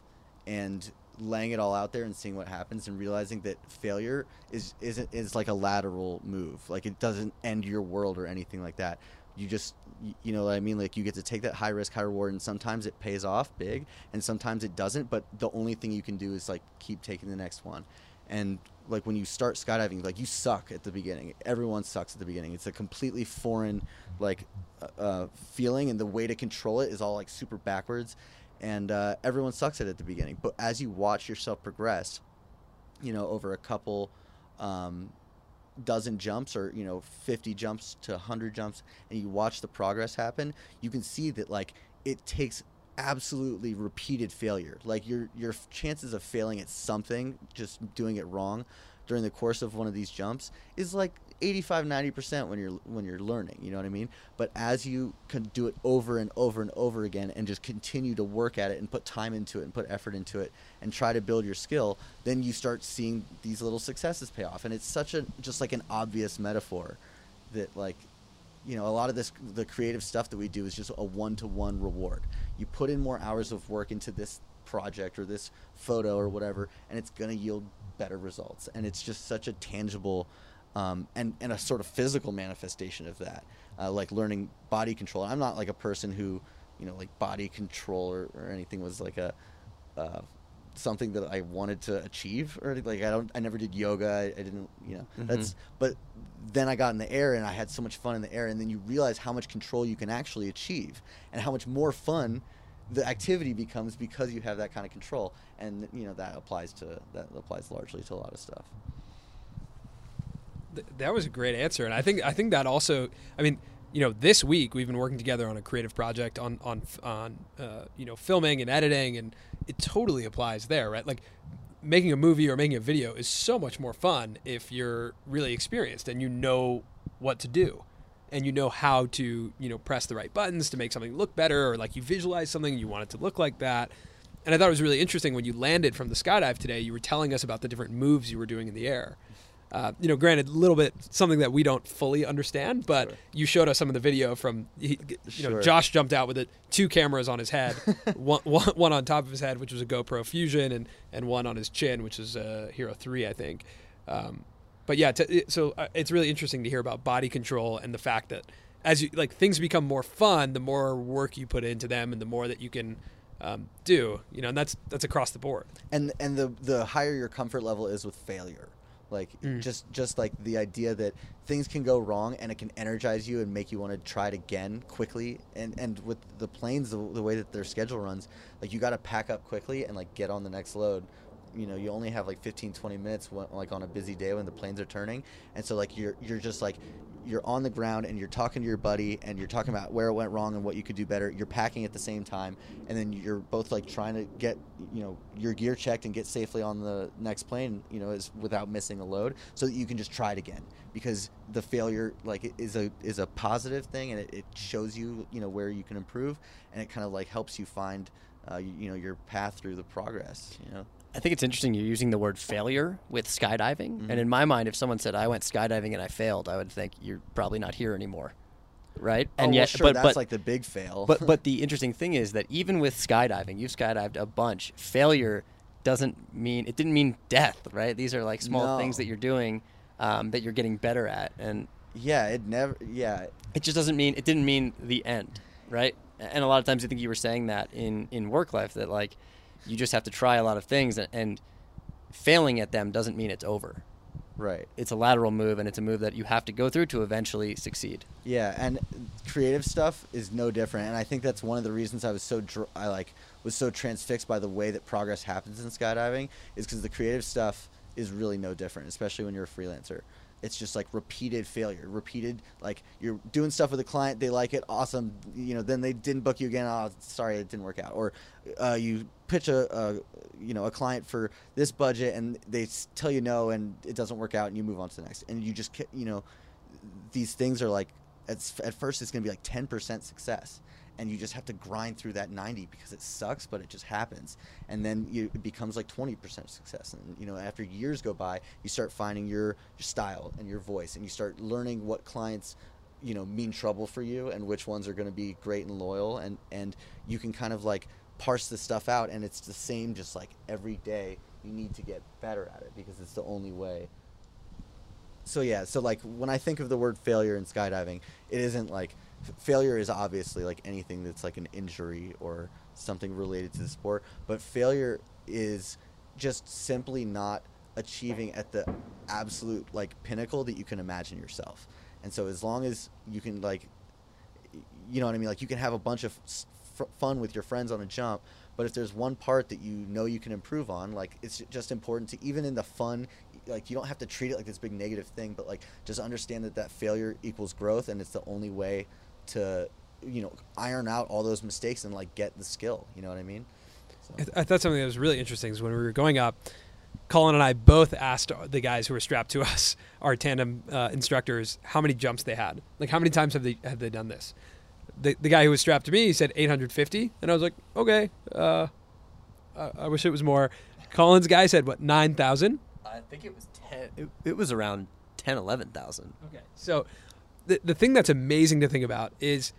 and laying it all out there and seeing what happens and realizing that failure is isn't is like a lateral move. Like it doesn't end your world or anything like that you just you know what i mean? Like you get to take that high risk high reward and sometimes it pays off big and sometimes it doesn't but the only thing you can do is like keep taking the next one. And like when you start skydiving like you suck at the beginning. Everyone sucks at the beginning. It's a completely foreign like uh, uh, feeling and the way to control it is all like super backwards. And uh, everyone sucks at it at the beginning. But as you watch yourself progress you know over a couple um, dozen jumps or you know 50 jumps to 100 jumps and you watch the progress happen you can see that like it takes absolutely repeated failure. Like your your chances of failing at something just doing it wrong during the course of one of these jumps is like 85 90% when you're when you're learning you know what i mean? But as you can do it over and over and over again and just continue to work at it and put time into it and put effort into it and try to build your skill then you start seeing these little successes pay off. And it's such a just like an obvious metaphor that like you know a lot of this the creative stuff that we do is just a one-to-one reward. You put in more hours of work into this project or this photo or whatever and it's going to yield better results. And it's just such a tangible um, and, and a sort of physical manifestation of that uh, like learning body control. I'm not like a person who you know like body control or, or anything was like a uh, something that I wanted to achieve or like I don't I never did yoga. I, I didn't you know that's but then I got in the air and I had so much fun in the air. And then you realize how much control you can actually achieve and how much more fun the activity becomes because you have that kind of control. And you know that applies to that applies largely to a lot of stuff Th- that was a great answer, and I think I think that also. I mean, you know, this week we've been working together on a creative project on on on uh, you know filming and editing, and it totally applies there, right? Like making a movie or making a video is so much more fun if you're really experienced and you know what to do and you know how to you know press the right buttons to make something look better or like you visualize something and you want it to look like that and i thought it was really interesting when you landed from the skydive today you were telling us about the different moves you were doing in the air uh, you know, granted, a little bit something that we don't fully understand, but you showed us some of the video from, he, you know, Sure. Josh jumped out with it, two cameras on his head, one, one, one on top of his head, which was a GoPro Fusion, and, and one on his chin, which is a Hero 3, I think. Um, but yeah, to, so uh, it's really interesting to hear about body control and the fact that as you like things become more fun, the more work you put into them, and the more that you can um, do, you know, and that's that's across the board. and and the the higher your comfort level is with failure like mm. just just like the idea that things can go wrong and it can energize you and make you want to try it again quickly. And and with the planes the, the way that their schedule runs like you got to pack up quickly and like get on the next load. You know you only have like 15 20 minutes when, like on a busy day when the planes are turning. And so like you're you're just like you're on the ground and you're talking to your buddy and you're talking about where it went wrong and what you could do better you're packing at the same time and then you're both like trying to get you know your gear checked and get safely on the next plane you know is without missing a load so that you can just try it again. Because the failure like is a is a positive thing and it, it shows you you know where you can improve and it kind of like helps you find uh, you, you know your path through the progress you know I think it's interesting you're using the word failure with skydiving. Mm-hmm. And in my mind, if someone said I went skydiving and I failed, I would think you're probably not here anymore, right? oh, And well, yet, sure but that's but like the big fail but but the interesting thing is that even with skydiving, you've skydived a bunch. Failure doesn't mean it didn't mean death, right? These are like small things that you're doing um, that you're getting better at, and yeah it never yeah it just doesn't mean it didn't mean the end, right? And a lot of times, I think you were saying that in in work life that like you just have to try a lot of things, and, and failing at them doesn't mean it's over. right It's a lateral move, and it's a move that you have to go through to eventually succeed. Yeah, and creative stuff is no different, and I think that's one of the reasons I was so dr- I like was so transfixed by the way that progress happens in skydiving is because the creative stuff is really no different, especially when you're a freelancer. It's just like repeated failure, repeated like you're doing stuff with a client, they like it, awesome, you know, then they didn't book you again. Oh, sorry, it didn't work out. Or uh, you pitch a, a you know a client for this budget and they tell you no and it doesn't work out and you move on to the next. And you just you know these things are like at, at first it's going to be like 10% success and you just have to grind through that 90 because it sucks but it just happens. And then you, it becomes like 20% success and you know after years go by you start finding your, your style and your voice and you start learning what clients you know mean trouble for you and which ones are going to be great and loyal and and you can kind of like parse this stuff out and it's the same just like every day you need to get better at it because it's the only way. So yeah so like when i think of the word failure in skydiving it isn't like f- failure is obviously like anything that's like an injury or something related to the sport but failure is just simply not achieving at the absolute like pinnacle that you can imagine yourself. And so as long as you can like you know what i mean? Like you can have a bunch of fun with your friends on a jump but if there's one part that you know you can improve on like it's just important to even in the fun like you don't have to treat it like this big negative thing but like just understand that that failure equals growth and it's the only way to you know iron out all those mistakes and like get the skill you know what i mean so, I, thought something that was really interesting is when we were going up, Colin and I both asked the guys who were strapped to us, our tandem uh, instructors, how many jumps they had. Like, how many times have they have they done this? The, the guy who was strapped to me, he said 850, and I was like, okay, uh, I, I wish it was more. Colin's guy said what 9,000. I think it was ten. It, it was around 10, 11,000. Okay. So the the thing that's amazing to think about is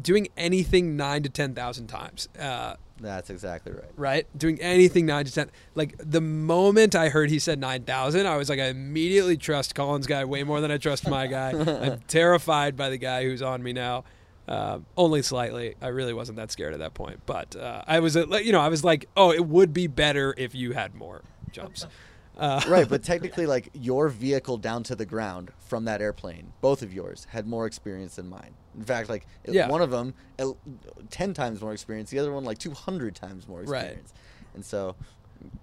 doing anything nine to ten thousand times. Uh, that's exactly right right? Doing anything nine to ten. Like the moment I heard he said nine thousand, I was like, I immediately trust Colin's guy way more than I trust my guy. I'm terrified by the guy who's on me now. Um, only slightly. I really wasn't that scared at that point, but uh, I was, uh, like, you know, I was like, oh, it would be better if you had more jumps. Uh, right, but technically, like your vehicle down to the ground from that airplane, both of yours had more experience than mine. In fact, like Yeah. one of them, uh, ten times more experience. The other one, like two hundred times more experience. Right. experience. And so,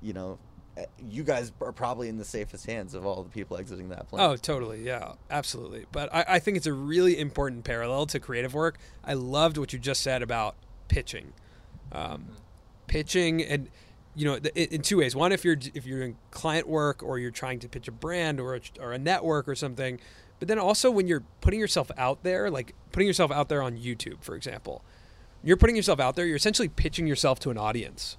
you know, uh, you guys are probably in the safest hands of all the people exiting that plane. Oh, totally. Yeah, absolutely. But I, I think it's a really important parallel to creative work. I loved what you just said about pitching. Um, pitching and you know in two ways one if you're if you're in client work or you're trying to pitch a brand or a, or a network or something but then also when you're putting yourself out there like putting yourself out there on youtube for example you're putting yourself out there you're essentially pitching yourself to an audience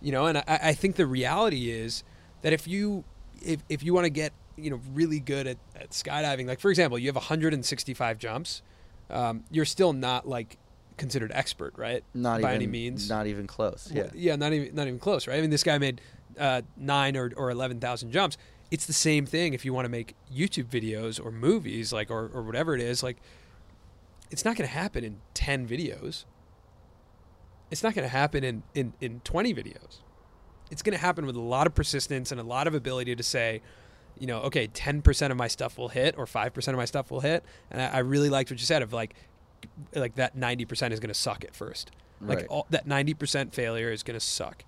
you know and i, I think the reality is that if you if, if you want to get you know really good at, at skydiving like for example you have 165 jumps um, you're still not like considered expert right not by even any means not even close. Yeah. yeah, not even not even close, right? I mean, this guy made uh, nine or, or eleven thousand jumps. It's the same thing if you want to make YouTube videos or movies, like or, or whatever it is. Like, it's not going to happen in ten videos. It's not going to happen in, in in twenty videos. It's going to happen with a lot of persistence and a lot of ability to say, you know, okay, ten percent of my stuff will hit or five percent of my stuff will hit. And I, I really liked what you said of like, like that ninety percent is going to suck at first. Like Right. all, that ninety percent failure is going to suck.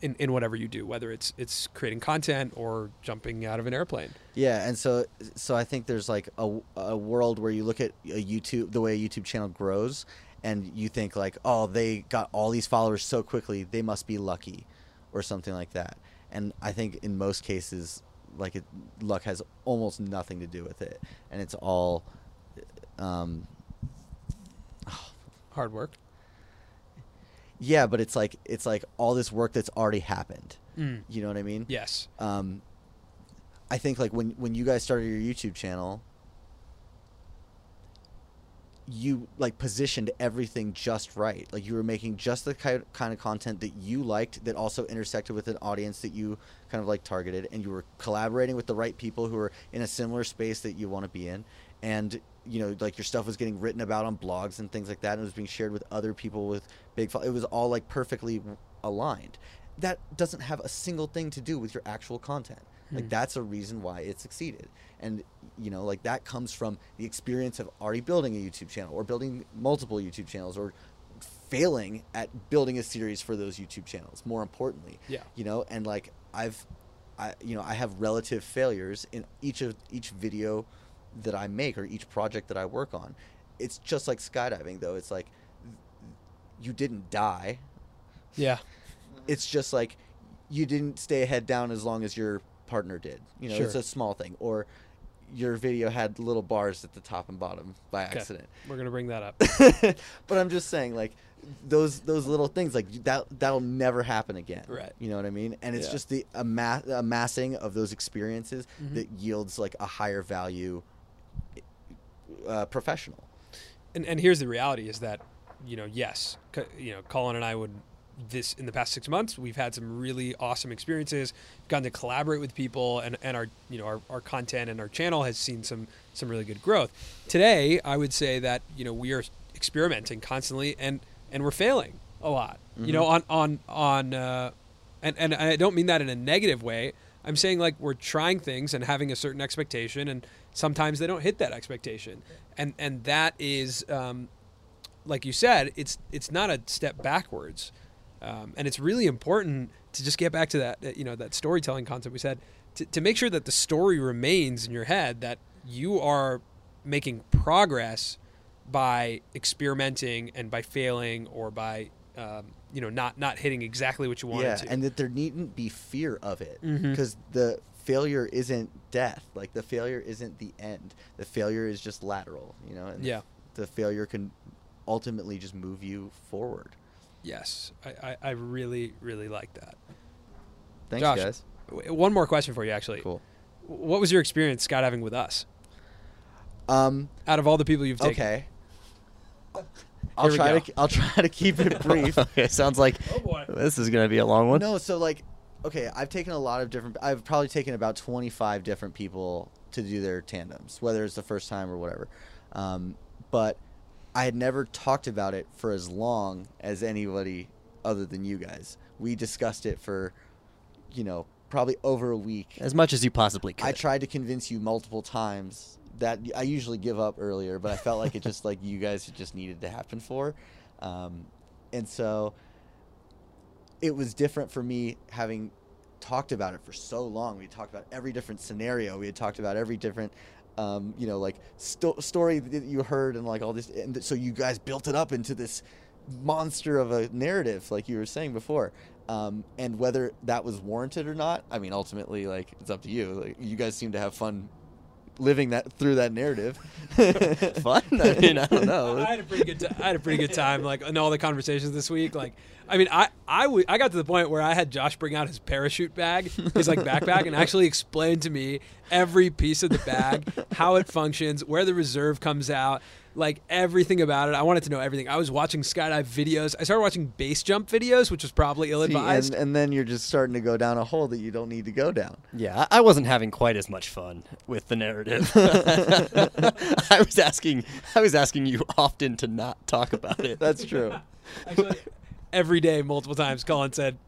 in, in whatever you do, whether it's it's creating content or jumping out of an airplane. Yeah, and so so I think there's like a, a world where you look at a YouTube the way a YouTube channel grows, and you think like, oh, they got all these followers so quickly, they must be lucky, or something like that. And I think in most cases, like it, luck has almost nothing to do with it, and it's all. Um, Hard work. yeah, but it's like it's like all this work that's already happened. Mm. You know what I mean? Yes. um, I think like when when you guys started your YouTube channel, you like positioned everything just right. Like you were making just the ki- kind of content that you liked that also intersected with an audience that you kind of like targeted, and you were collaborating with the right people who were in a similar space that you want to be in, and you know like your stuff was getting written about on blogs and things like that, and it was being shared with other people with big. It was all like perfectly aligned. That doesn't have a single thing to do with your actual content. Like hmm. that's a reason why it succeeded. And you know, like that comes from the experience of already building a YouTube channel or building multiple YouTube channels or failing at building a series for those YouTube channels. More importantly, Yeah. you know, and like I've, I you know, I have relative failures in each of each video that I make or each project that I work on. It's just like skydiving, though. It's like you didn't die Yeah. it's just like you didn't stay head down as long as your partner did. You know, it's a small thing. Or your video had little bars at the top and bottom by Okay. accident. We're gonna bring that up. but I'm just saying, like those those little things, like that that'll never happen again. Right. You know what I mean? And it's Yeah. just the ama- amassing of those experiences Mm-hmm. that yields like a higher value uh, professional. and and here's the reality is that you know yes you know colin and i would this in the past six months we've had some really awesome experiences gotten to collaborate with people and, and our you know our, our content and our channel has seen some some really good growth. Today i would say that you know we are experimenting constantly and and we're failing a lot. You know on on on uh and and i don't mean that in a negative way. I'm saying like we're trying things and having a certain expectation and sometimes they don't hit that expectation. And and that is um like you said, it's it's not a step backwards, um, and it's really important to just get back to that you know that storytelling concept we said to, to make sure that the story remains in your head that you are making progress by experimenting and by failing or by um, you know not not hitting exactly what you wanted yeah, to. and that there needn't be fear of it because the failure isn't death. Like the failure isn't the end. The failure is just lateral, you know. And Yeah. The failure can ultimately just move you forward. Yes, I, I, I really really like that. Thanks, Josh, guys. w- One more question for you, actually. Cool. What was your experience skydiving with us? Um. Out of all the people you've taken, Okay. I'll try go. to I'll try to keep it brief. okay, sounds like Oh boy. this is gonna be a long one. No, so like, okay, I've taken a lot of different. I've probably taken about twenty five different people to do their tandems, whether it's the first time or whatever. Um, but I had never talked about it for as long as anybody other than you guys. We discussed it for, you know, probably over a week. As much as you possibly could. I tried to convince you multiple times that I usually give up earlier, but I felt like it just like you guys just needed to happen for, um, and so it was different for me having talked about it for so long. We talked about every different scenario. We had talked about every different. Um, you know, like sto- story that you heard, and like all this, and th- so you guys built it up into this monster of a narrative, like you were saying before. Um, and whether that was warranted or not, I mean, ultimately, like it's up to you. Like you guys seem to have fun living that through that narrative. Fun? I mean, I don't know. I had a pretty good. T- I had a pretty good time, like in all the conversations this week. Like, I mean, I I, w- I got to the point where I had Josh bring out his parachute bag, his like backpack, and actually explain to me every piece of the bag, how it functions, where the reserve comes out, like everything about it. I wanted to know everything. I was watching skydive videos. I started watching base jump videos, which was probably ill advised. and, and then you're just starting to go down a hole that you don't need to go down. Yeah, I I wasn't having quite as much fun with the narrative. I was asking, I was asking you often to not talk about it. That's true. Actually, every day, multiple times, Colin said,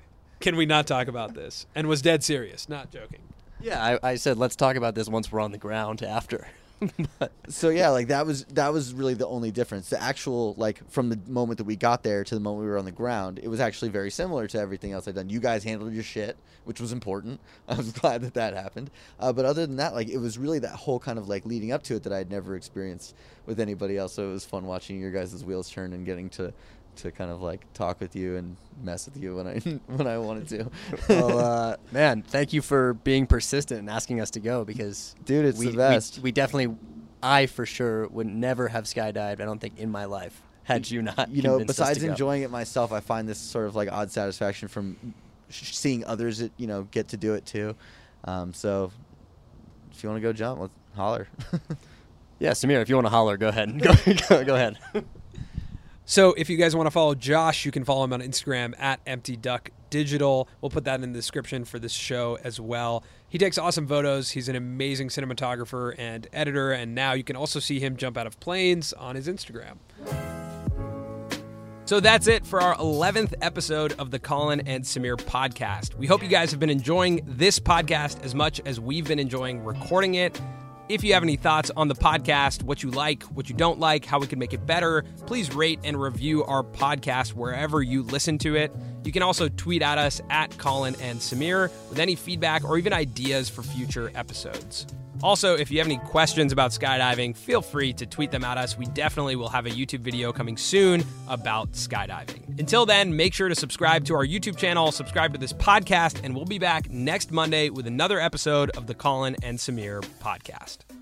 "Can we not talk about this?" and was dead serious, not joking. Yeah, I, I said let's talk about this once we're on the ground after. so yeah, like that was that was really the only difference. The actual like from the moment that we got there to the moment we were on the ground, it was actually very similar to everything else I'd done. You guys handled your shit, which was important. I was glad that that happened. Uh, but other than that, like it was really that whole kind of like leading up to it that I had never experienced with anybody else. So it was fun watching your guys' wheels turn and getting to to kind of like talk with you and mess with you when I when I wanted to. well, uh, man, thank you for being persistent and asking us to go because, Dude, it's we, the best. We, we definitely, I for sure would never have skydived. I don't think in my life had you not. you know, besides enjoying it myself, I find this sort of like odd satisfaction from sh- seeing others, that, you know, get to do it too. Um, so if you want to go jump, let's holler. Yeah, Samir, if you want to holler, go ahead. Go, go, go ahead. So if you guys want to follow Josh, you can follow him on Instagram at Empty Duck Digital. We'll put that in the description for this show as well. He takes awesome photos. He's an amazing cinematographer and editor, and now you can also see him jump out of planes on his Instagram. So that's it for our 11th episode of the Colin and Samir podcast. We hope you guys have been enjoying this podcast as much as we've been enjoying recording it. If you have any thoughts on the podcast, what you like, what you don't like, how we can make it better, please rate and review our podcast wherever you listen to it. You can also tweet at us at Colin and Samir with any feedback or even ideas for future episodes. Also, if you have any questions about skydiving, feel free to tweet them at us. We definitely will have a YouTube video coming soon about skydiving. Until then, make sure to subscribe to our YouTube channel, subscribe to this podcast, and we'll be back next Monday with another episode of the Colin and Samir podcast.